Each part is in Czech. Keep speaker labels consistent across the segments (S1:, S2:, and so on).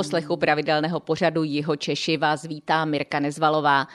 S1: poslechu pravidelného pořadu Jiho Češi vás vítá Mirka Nezvalová.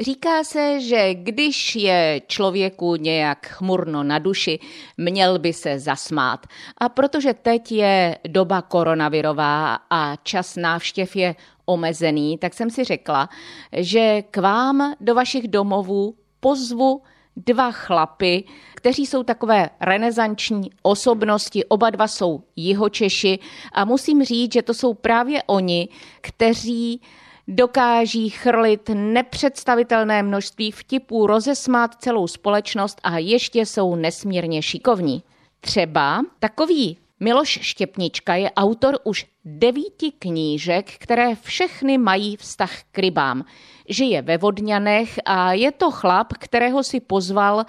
S1: Říká se, že když je člověku nějak chmurno na duši, měl by se zasmát. A protože teď je doba koronavirová a čas návštěv je omezený, tak jsem si řekla, že k vám do vašich domovů pozvu dva chlapy, kteří jsou takové renesanční osobnosti, oba dva jsou jihočeši a musím říct, že to jsou právě oni, kteří dokáží chrlit nepředstavitelné množství vtipů, rozesmát celou společnost a ještě jsou nesmírně šikovní. Třeba takový Miloš Štěpnička je autor už devíti knížek, které všechny mají vztah k rybám. Žije ve Vodňanech a je to chlap, kterého si pozval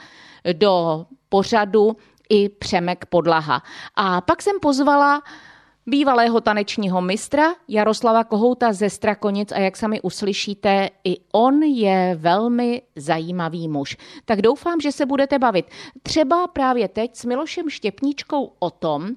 S1: do pořadu i Přemek Podlaha. A pak jsem pozvala bývalého tanečního mistra Jaroslava Kohouta ze Strakonic a jak sami uslyšíte, i on je velmi zajímavý muž. Tak doufám, že se budete bavit třeba právě teď s Milošem Štěpníčkou o tom,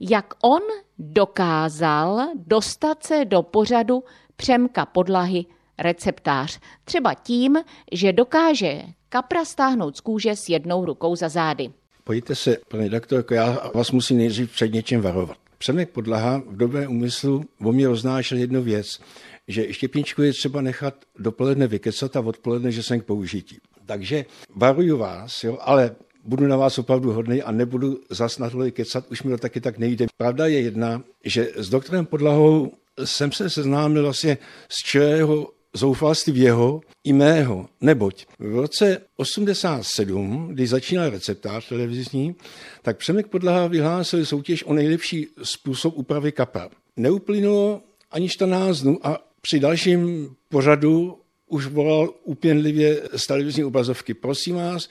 S1: jak on dokázal dostat se do pořadu Přemka Podlahy receptář. Třeba tím, že dokáže kapra stáhnout z kůže s jednou rukou za zády.
S2: Pojďte se, pane doktorko, já vás musím nejdřív před něčím varovat. Přemek Podlaha v době úmyslu o mě roznášel jednu věc, že štěpničku je třeba nechat dopoledne vykecat a odpoledne, že jsem k použití. Takže varuju vás, jo, ale budu na vás opravdu hodný a nebudu zas na tohle kecat, už mi to taky tak nejde. Pravda je jedna, že s doktorem Podlahou jsem se seznámil vlastně z čeho zoufalství jeho i mého, neboť v roce 87, když začínal receptář televizní, tak Přemek Podlaha vyhlásil soutěž o nejlepší způsob úpravy kapra. Neuplynulo ani 14 dnů a při dalším pořadu už volal úpěnlivě z televizní obrazovky. Prosím vás,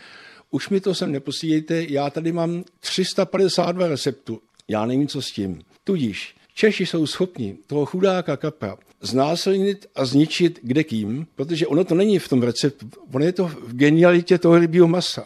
S2: už mi to sem neposílejte, já tady mám 352 receptů. Já nevím, co s tím. Tudíž Češi jsou schopni toho chudáka kapra znásilnit a zničit kde kým, protože ono to není v tom receptu, ono je to v genialitě toho rybího masa.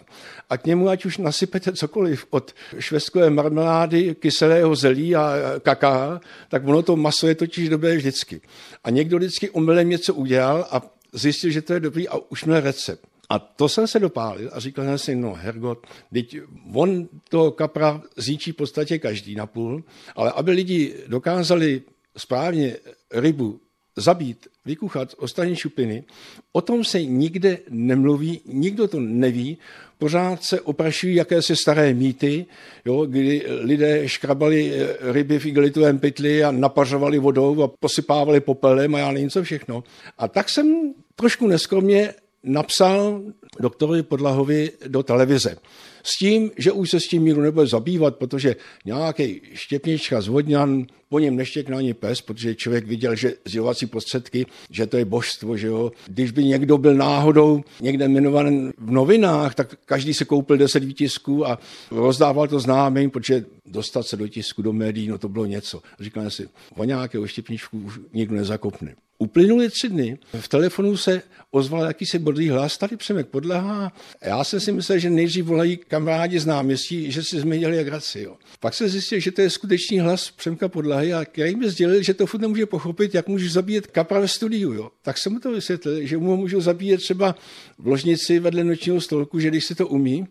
S2: A k němu ať už nasypete cokoliv, od švestkové marmelády, kyselého zelí a kaká, tak ono to maso je totiž dobré vždycky. A někdo vždycky omylem něco udělal a zjistil, že to je dobrý a už měl recept. A to jsem se dopálil a říkal jsem si, no Hergot, teď on toho kapra zničí v podstatě každý na půl, ale aby lidi dokázali správně rybu zabít, vykuchat ostatní šupiny, o tom se nikde nemluví, nikdo to neví, pořád se oprašují jakési staré mýty, jo, kdy lidé škrabali ryby v igelitovém pytli a napařovali vodou a posypávali popelem a já nevím co všechno. A tak jsem trošku neskromně napsal doktorovi Podlahovi do televize. S tím, že už se s tím míru nebude zabývat, protože nějaký štěpnička z Vodňan, po něm neštěkne ani pes, protože člověk viděl, že sdělovací prostředky, že to je božstvo, že jo. Když by někdo byl náhodou někde jmenovaný v novinách, tak každý se koupil deset výtisků a rozdával to známým, protože dostat se do tisku, do médií, no to bylo něco. Říkal si, o nějakého štěpničku už nikdo nezakopne. Uplynuly tři dny, v telefonu se ozval jakýsi bodlý hlas, tady Přemek podlehá. Já jsem si myslel, že nejdřív volají kamarádi z náměstí, že si změnili graci. Jo. Pak se zjistil, že to je skutečný hlas Přemka Podlahy a který mi sdělil, že to furt nemůže pochopit, jak můžu zabíjet kapra ve studiu. Jo. Tak jsem mu to vysvětlil, že mu můžu zabíjet třeba v ložnici vedle nočního stolku, že když se to umí,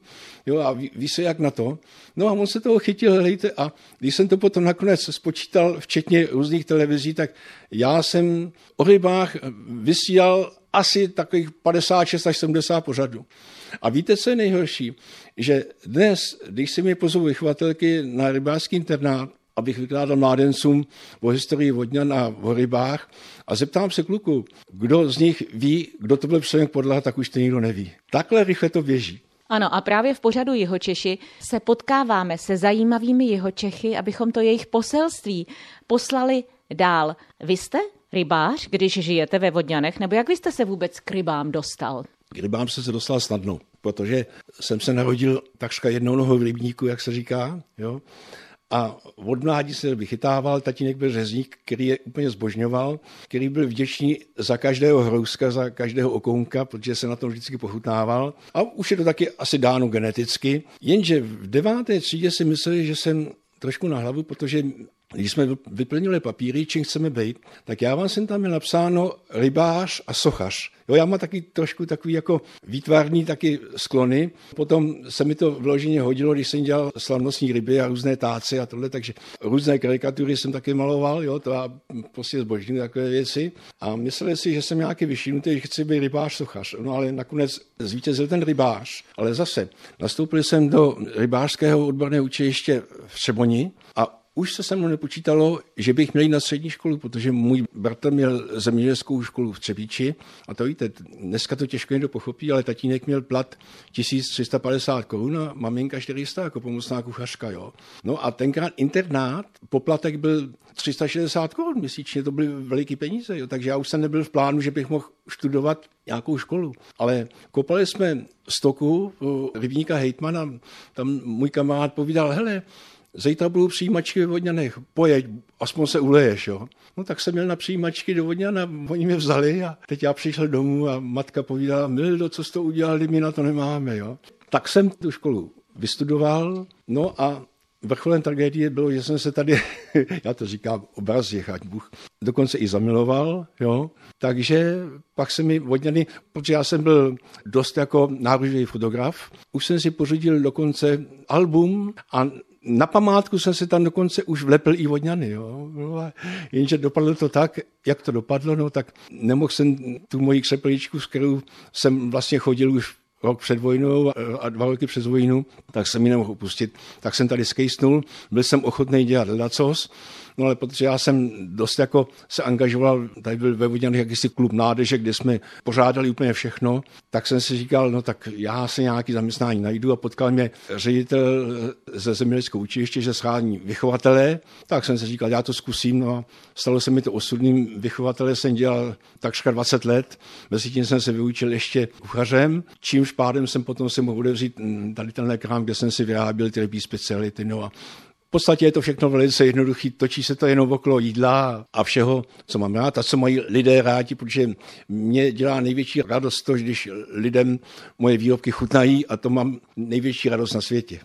S2: jo, a ví, ví se jak na to. No a on se toho chytil, hejte, a když jsem to potom nakonec spočítal, včetně různých televizí, tak já jsem o rybách vysílal asi takových 56 až 70 pořadů. A víte, co je nejhorší? Že dnes, když si mi pozvou vychovatelky na rybářský internát, abych vykládal mládencům o historii Vodňan a o rybách a zeptám se kluku, kdo z nich ví, kdo to byl Přemek Podlaha, tak už to nikdo neví. Takhle rychle to běží.
S1: Ano, a právě v pořadu Jihočeši se potkáváme se zajímavými Jihočechy, abychom to jejich poselství poslali dál. Vy jste rybář, když žijete ve Vodňanech, nebo jak vy jste se vůbec k rybám dostal?
S2: K rybám jsem se dostal snadno, protože jsem se narodil takřka jednou nohou v rybníku, jak se říká, jo. A od mládí se vychytával, tatínek byl řezník, který je úplně zbožňoval, který byl vděčný za každého hrouska, za každého okounka, protože se na tom vždycky pochutnával. A už je to taky asi dáno geneticky. Jenže v deváté třídě si mysleli, že jsem trošku na hlavu, protože když jsme vyplnili papíry, čím chceme být, tak já vám jsem tam měl napsáno rybář a sochař. Jo, já mám taky trošku takový jako výtvarný taky sklony. Potom se mi to vloženě hodilo, když jsem dělal slavnostní ryby a různé táce a tohle, takže různé karikatury jsem taky maloval, jo, to a prostě zbožní takové věci. A mysleli si, že jsem nějaký vyšinutý, že chci být rybář sochař. No ale nakonec zvítězil ten rybář. Ale zase nastoupil jsem do rybářského odborného učiliště v Třeboni a už se se mnou nepočítalo, že bych měl jít na střední školu, protože můj bratr měl zemědělskou školu v Třebíči a to víte, dneska to těžko někdo pochopí, ale tatínek měl plat 1350 korun a maminka 400 jako pomocná kuchařka. Jo. No a tenkrát internát, poplatek byl 360 korun měsíčně, to byly veliké peníze, jo. takže já už jsem nebyl v plánu, že bych mohl studovat nějakou školu. Ale kopali jsme stoku rybníka Hejtmana, tam můj kamarád povídal, hele, zítra budou přijímačky ve Vodňanech, pojeď, aspoň se uleješ, jo. No tak jsem měl na přijímačky do Vodňan a oni mě vzali a teď já přišel domů a matka povídala, Mildo, co jste to udělali, my na to nemáme, jo. Tak jsem tu školu vystudoval, no a vrcholem tragédie bylo, že jsem se tady, já to říkám, obraz ať Bůh, dokonce i zamiloval, jo. Takže pak se mi vodňany, protože já jsem byl dost jako náruživý fotograf, už jsem si pořídil dokonce album a na památku jsem se tam dokonce už vlepil i vodňany, jo. jenže dopadlo to tak, jak to dopadlo, no tak nemohl jsem tu moji křepeličku, s kterou jsem vlastně chodil už rok před vojnou a dva roky před vojnu, tak jsem ji nemohl opustit. Tak jsem tady skejsnul, byl jsem ochotný dělat ledacos, No ale protože já jsem dost jako se angažoval, tady byl ve Vodňanech jakýsi klub mládeže, kde jsme pořádali úplně všechno, tak jsem si říkal, no tak já se nějaký zaměstnání najdu a potkal mě ředitel ze zemědělského učiliště, že schání vychovatele, tak jsem si říkal, já to zkusím, no a stalo se mi to osudným. Vychovatele, jsem dělal takřka 20 let, mezi tím jsem se vyučil ještě kuchařem, čímž pádem jsem potom si mohl otevřít tady tenhle krám, kde jsem si vyráběl ty speciality, no a podstatě je to všechno velice jednoduché, točí se to jenom okolo jídla a všeho, co mám rád a co mají lidé rádi, protože mě dělá největší radost to, když lidem moje výrobky chutnají a to mám největší radost na světě.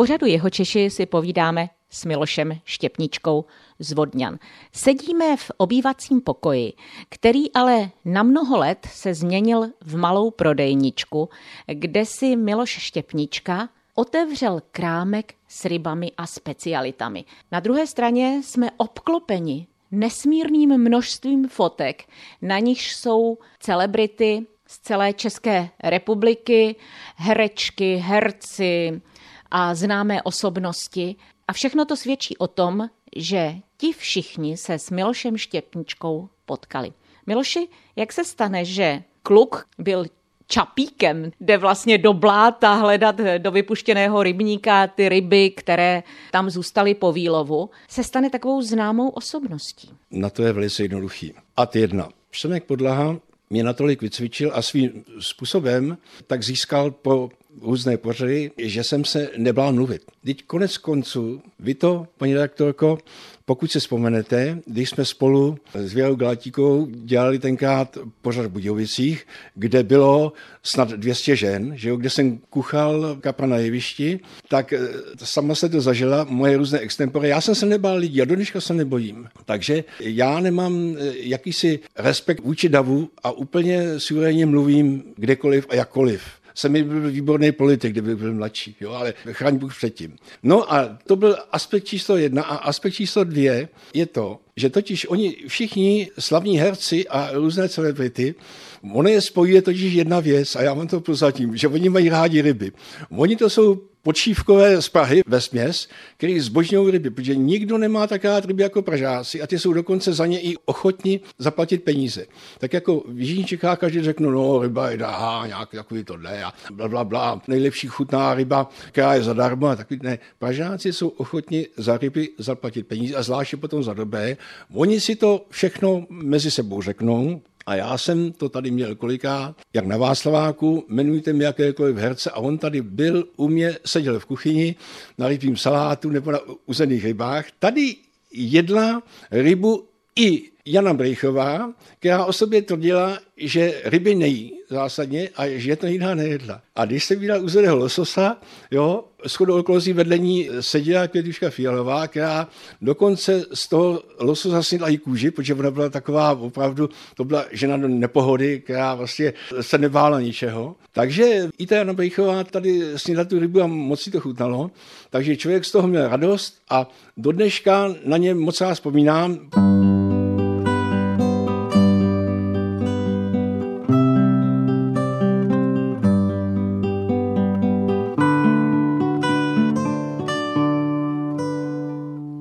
S1: Pořadu jeho Češi si povídáme s Milošem Štěpničkou z Vodňan. Sedíme v obývacím pokoji, který ale na mnoho let se změnil v malou prodejničku, kde si Miloš Štěpnička otevřel krámek s rybami a specialitami. Na druhé straně jsme obklopeni nesmírným množstvím fotek, na nichž jsou celebrity z celé České republiky, herečky, herci a známé osobnosti. A všechno to svědčí o tom, že ti všichni se s Milošem Štěpničkou potkali. Miloši, jak se stane, že kluk byl čapíkem, jde vlastně do bláta hledat do vypuštěného rybníka ty ryby, které tam zůstaly po výlovu, se stane takovou známou osobností?
S2: Na to je velice jednoduchý. A jedna. Přemek Podlaha mě natolik vycvičil a svým způsobem tak získal po různé pořady, že jsem se nebál mluvit. Teď konec konců, vy to, paní redaktorko, pokud si vzpomenete, když jsme spolu s Věrou Galatíkou dělali tenkrát pořad v Budějovicích, kde bylo snad 200 žen, že jo, kde jsem kuchal kapra na jevišti, tak eh, sama se to zažila, moje různé extempory. Já jsem se nebál lidí a do dneška se nebojím. Takže já nemám eh, jakýsi respekt vůči davu a úplně suverénně mluvím kdekoliv a jakkoliv jsem byl výborný politik, kdyby byl mladší, jo, ale chraň Bůh předtím. No a to byl aspekt číslo jedna a aspekt číslo dvě je to, že totiž oni všichni slavní herci a různé celebrity, ono je spojuje totiž jedna věc a já vám to prozatím, že oni mají rádi ryby. Oni to jsou počívkové z Prahy ve směs, který zbožňují ryby, protože nikdo nemá tak rád ryby jako Pražáci a ty jsou dokonce za ně i ochotni zaplatit peníze. Tak jako v Jižní Čechách každý řekne, no ryba je drahá, nějak takový tohle a bla, bla, bla, nejlepší chutná ryba, která je zadarmo a takový ne. Pražáci jsou ochotni za ryby zaplatit peníze a zvláště potom za dobé. Oni si to všechno mezi sebou řeknou, a já jsem to tady měl koliká, jak na Václaváku, jmenujte mi jakékoliv herce a on tady byl u mě, seděl v kuchyni na rybím salátu nebo na uzených rybách. Tady jedla rybu i Jana Brejchová, která o sobě tvrdila, že ryby nejí zásadně a že to jiná nejedla. A když se viděla uzeného lososa, jo, shodou okolností vedle ní seděla Květuška Fialová, která dokonce z toho lososa snědla i kůži, protože ona byla taková opravdu, to byla žena do nepohody, která vlastně se nebála ničeho. Takže i ta Jana Brejchová tady snědla tu rybu a moc si to chutnalo. Takže člověk z toho měl radost a do dneška na ně moc rád vzpomínám.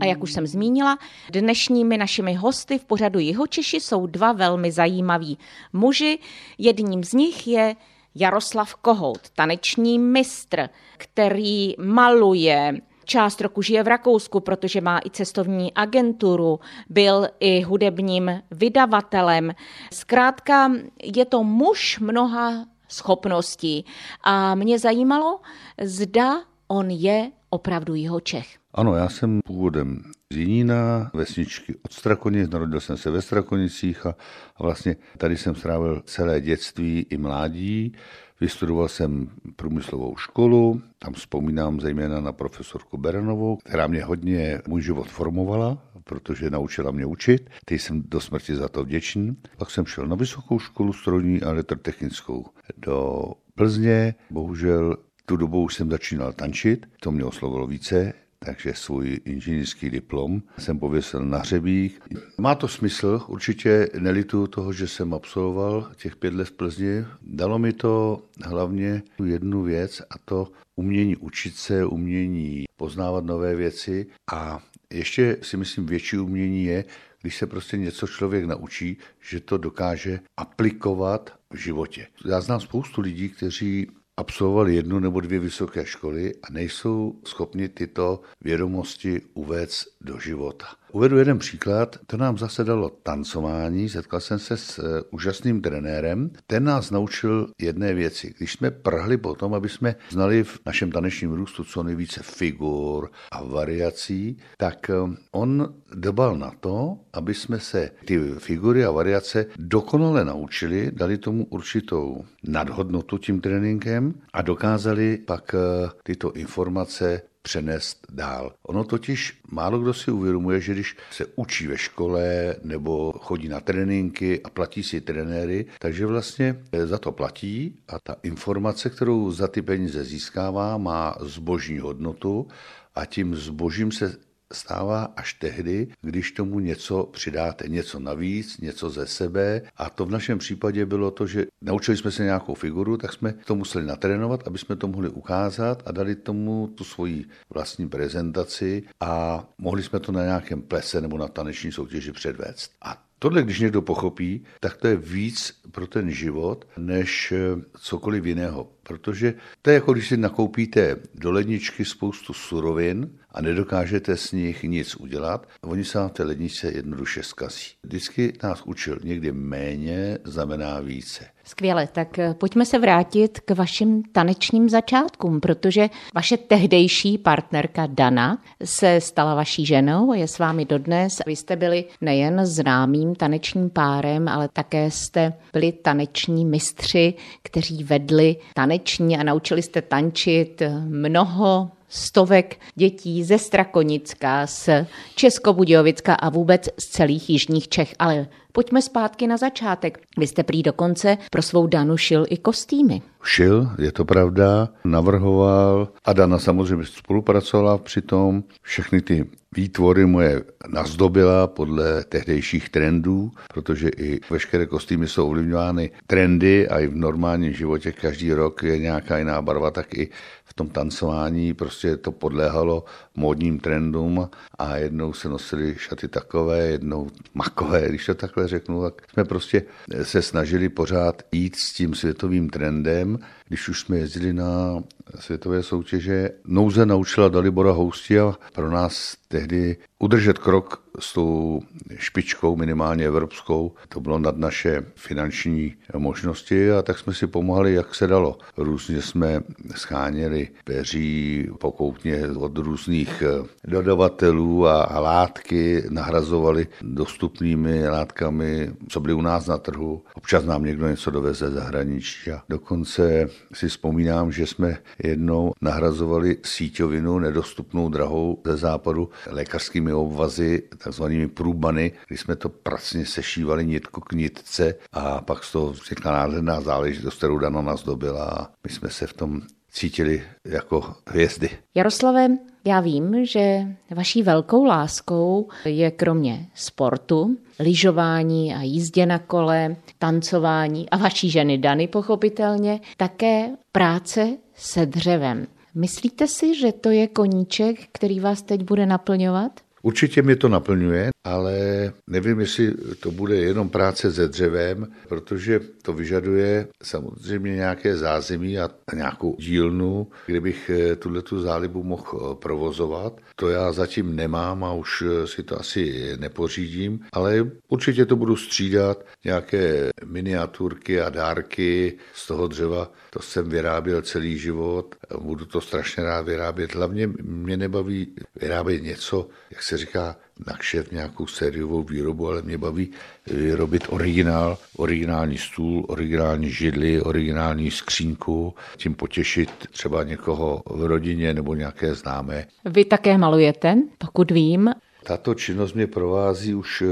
S1: Jak už jsem zmínila, dnešními našimi hosty v pořadu Jihočeši jsou dva velmi zajímaví muži. Jedním z nich je Jaroslav Kohout, taneční mistr, který maluje, část roku žije v Rakousku, protože má i cestovní agenturu, byl i hudebním vydavatelem. Zkrátka je to muž mnoha schopností a mě zajímalo, zda on je opravdu jeho Čech.
S3: Ano, já jsem původem z Jinína, vesničky od Strakonic, narodil jsem se ve Strakonicích a, a vlastně tady jsem strávil celé dětství i mládí. Vystudoval jsem průmyslovou školu, tam vzpomínám zejména na profesorku Beranovou, která mě hodně můj život formovala, protože naučila mě učit. Teď jsem do smrti za to vděčný. Pak jsem šel na vysokou školu strojní a elektrotechnickou do Plzně. Bohužel tu dobu už jsem začínal tančit, to mě oslovilo více, takže svůj inženýrský diplom jsem pověsil na hřebík. Má to smysl, určitě nelitu toho, že jsem absolvoval těch pět let v Plzni. Dalo mi to hlavně jednu věc a to umění učit se, umění poznávat nové věci a ještě si myslím větší umění je, když se prostě něco člověk naučí, že to dokáže aplikovat v životě. Já znám spoustu lidí, kteří absolvovali jednu nebo dvě vysoké školy a nejsou schopni tyto vědomosti uvést do života. Uvedu jeden příklad, to nám zase dalo tancování, setkal jsem se s eh, úžasným trenérem, ten nás naučil jedné věci. Když jsme prhli po tom, aby jsme znali v našem tanečním růstu co nejvíce figur a variací, tak eh, on dbal na to, aby jsme se ty figury a variace dokonale naučili, dali tomu určitou nadhodnotu tím tréninkem a dokázali pak eh, tyto informace přenést dál. Ono totiž málo kdo si uvědomuje, že když se učí ve škole nebo chodí na tréninky a platí si trenéry, takže vlastně za to platí a ta informace, kterou za ty peníze získává, má zbožní hodnotu a tím zbožím se stává až tehdy, když tomu něco přidáte, něco navíc, něco ze sebe. A to v našem případě bylo to, že naučili jsme se nějakou figuru, tak jsme to museli natrénovat, aby jsme to mohli ukázat a dali tomu tu svoji vlastní prezentaci a mohli jsme to na nějakém plese nebo na taneční soutěži předvést. A Tohle, když někdo pochopí, tak to je víc pro ten život, než cokoliv jiného. Protože to je jako když si nakoupíte do ledničky spoustu surovin a nedokážete s nich nic udělat, oni se vám v té ledničce jednoduše zkazí. Vždycky nás učil někdy méně znamená více.
S1: Skvěle, tak eh, pojďme se vrátit k vašim tanečním začátkům, protože vaše tehdejší partnerka Dana se stala vaší ženou a je s vámi dodnes. Vy jste byli nejen známým tanečním párem, ale také jste byli taneční mistři, kteří vedli taneční a naučili jste tančit mnoho stovek dětí ze Strakonicka, z Českobudějovicka a vůbec z celých jižních Čech. Ale pojďme zpátky na začátek. Vy jste prý dokonce pro svou Danu šil i kostýmy.
S3: Šil, je to pravda, navrhoval a Dana samozřejmě spolupracovala při tom. Všechny ty výtvory moje nazdobila podle tehdejších trendů, protože i veškeré kostýmy jsou ovlivňovány trendy a i v normálním životě každý rok je nějaká jiná barva, tak i tom tancování prostě to podléhalo módním trendům a jednou se nosily šaty takové, jednou makové, když to takhle řeknu, tak jsme prostě se snažili pořád jít s tím světovým trendem. Když už jsme jezdili na světové soutěže, nouze naučila Dalibora Housti a pro nás tehdy udržet krok s tou špičkou, minimálně evropskou. To bylo nad naše finanční možnosti a tak jsme si pomohli, jak se dalo. Různě jsme scháněli peří pokoutně od různých dodavatelů a, a látky nahrazovali dostupnými látkami, co byly u nás na trhu. Občas nám někdo něco doveze zahraničí a dokonce si vzpomínám, že jsme jednou nahrazovali síťovinu nedostupnou drahou ze západu lékařskými obvazy, takzvanými průbany, kdy jsme to pracně sešívali nitku k nitce a pak z toho vznikla nádherná záležitost, kterou Dana nás dobila a my jsme se v tom cítili jako hvězdy.
S1: Jaroslave, já vím, že vaší velkou láskou je kromě sportu, lyžování a jízdě na kole, tancování a vaší ženy Dany pochopitelně, také práce se dřevem. Myslíte si, že to je koníček, který vás teď bude naplňovat?
S3: Určitě mě to naplňuje, ale nevím, jestli to bude jenom práce se dřevem, protože to vyžaduje samozřejmě nějaké zázemí a nějakou dílnu, kde bych eh, tuhle tu zálibu mohl eh, provozovat. To já zatím nemám a už eh, si to asi nepořídím, ale určitě to budu střídat, nějaké miniaturky a dárky z toho dřeva, to jsem vyráběl celý život, budu to strašně rád vyrábět. Hlavně mě nebaví vyrábět něco, jak se říká, nakšet nějakou sériovou výrobu, ale mě baví vyrobit originál, originální stůl, originální židli, originální skřínku, tím potěšit třeba někoho v rodině nebo nějaké známé.
S1: Vy také malujete, pokud vím.
S3: Tato činnost mě provází už eh,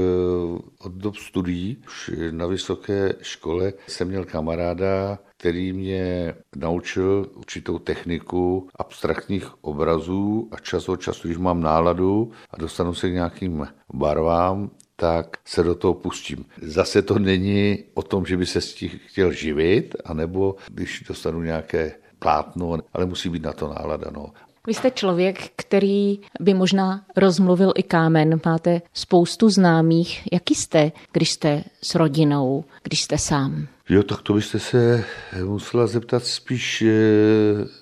S3: od dob studií. Už na vysoké škole jsem měl kamaráda, který mě naučil určitou techniku abstraktních obrazů a čas od času, když mám náladu a dostanu se k nějakým barvám, tak se do toho pustím. Zase to není o tom, že by se s tím chtěl živit, anebo když dostanu nějaké plátno, ale musí být na to nálada. No.
S1: Vy jste člověk, který by možná rozmluvil i kámen. Máte spoustu známých. Jaký jste, když jste s rodinou, když jste sám?
S3: Jo, tak to byste se musela zeptat spíš eh,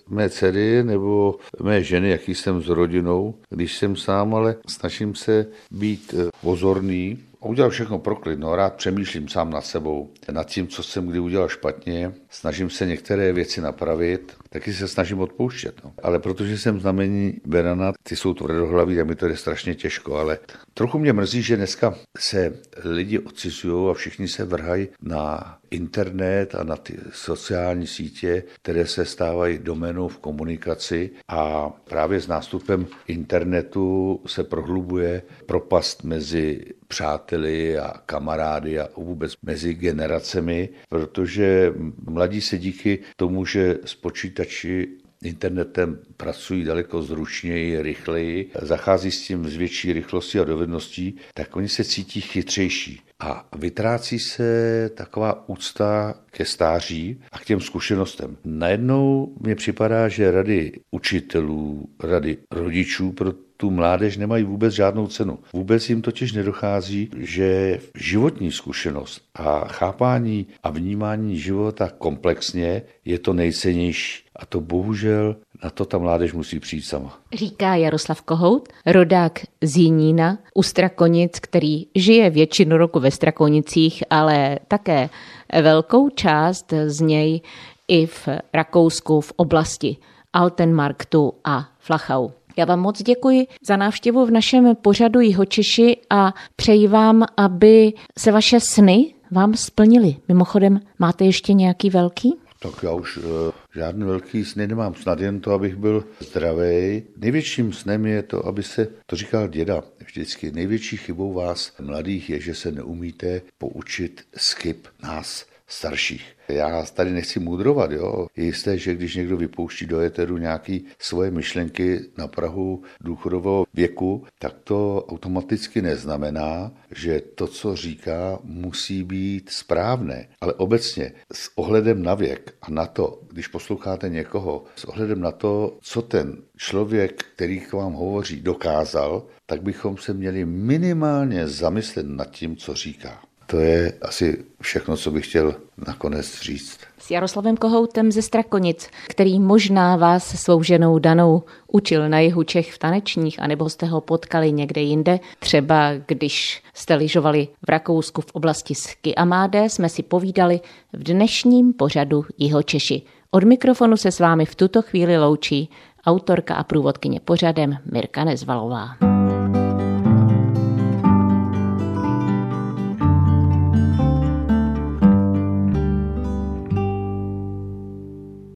S3: mé dcery nebo mé ženy, jaký jsem s rodinou, když jsem sám, ale snažím se být eh, pozorný, udělal všechno pro klid, no, rád přemýšlím sám nad sebou, nad tím, co jsem kdy udělal špatně, snažím se některé věci napravit, taky se snažím odpouštět. No. Ale protože jsem znamení Berana, ty jsou tvrdohlaví, tak mi to jde strašně těžko, ale trochu mě mrzí, že dneska se lidi odcizují a všichni se vrhají na internet a na ty sociální sítě, které se stávají domenou v komunikaci a právě s nástupem internetu se prohlubuje propast mezi přáteli a kamarády a vůbec mezi generacemi, protože mladí se díky tomu, že s počítači internetem pracují daleko zručněji, rychleji, zachází s tím s větší rychlostí a dovedností, tak oni se cítí chytřejší. A vytrácí se taková úcta ke stáří a k těm zkušenostem. Najednou mně připadá, že rady učitelů, rady rodičů pro tu mládež nemají vůbec žádnou cenu. Vůbec jim totiž nedochází, že životní zkušenost a chápání a vnímání života komplexně je to nejcennější. A to bohužel na to ta mládež musí přijít sama.
S1: Říká Jaroslav Kohout, rodák z Jinína, u Strakonic, který žije většinu roku ve Strakonicích, ale také velkou část z něj i v Rakousku v oblasti Altenmarktu a Flachau. Já vám moc děkuji za návštěvu v našem pořadu Jihočeši a přeji vám, aby se vaše sny vám splnily. Mimochodem, máte ještě nějaký velký?
S3: Tak já už uh, žádný velký sny nemám, snad jen to, abych byl zdravý. Největším snem je to, aby se, to říkal děda vždycky, největší chybou vás mladých je, že se neumíte poučit chyb nás starších. Já tady nechci mudrovat, jo. Je jisté, že když někdo vypouští do éteru nějaké svoje myšlenky na Prahu důchodového věku, tak to automaticky neznamená, že to, co říká, musí být správné. Ale obecně s ohledem na věk a na to, když posloucháte někoho, s ohledem na to, co ten člověk, který k vám hovoří, dokázal, tak bychom se měli minimálně zamyslet nad tím, co říká. To je asi všechno, co bych chtěl nakonec říct.
S1: S Jaroslavem Kohoutem ze Strakonic, který možná vás svou ženou Danou učil na jihu Čech v tanečních, anebo jste ho potkali někde jinde, třeba když jste lyžovali v Rakousku v oblasti Sky a Máde, jsme si povídali v dnešním pořadu Jiho Češi. Od mikrofonu se s vámi v tuto chvíli loučí autorka a průvodkyně pořadem Mirka Nezvalová.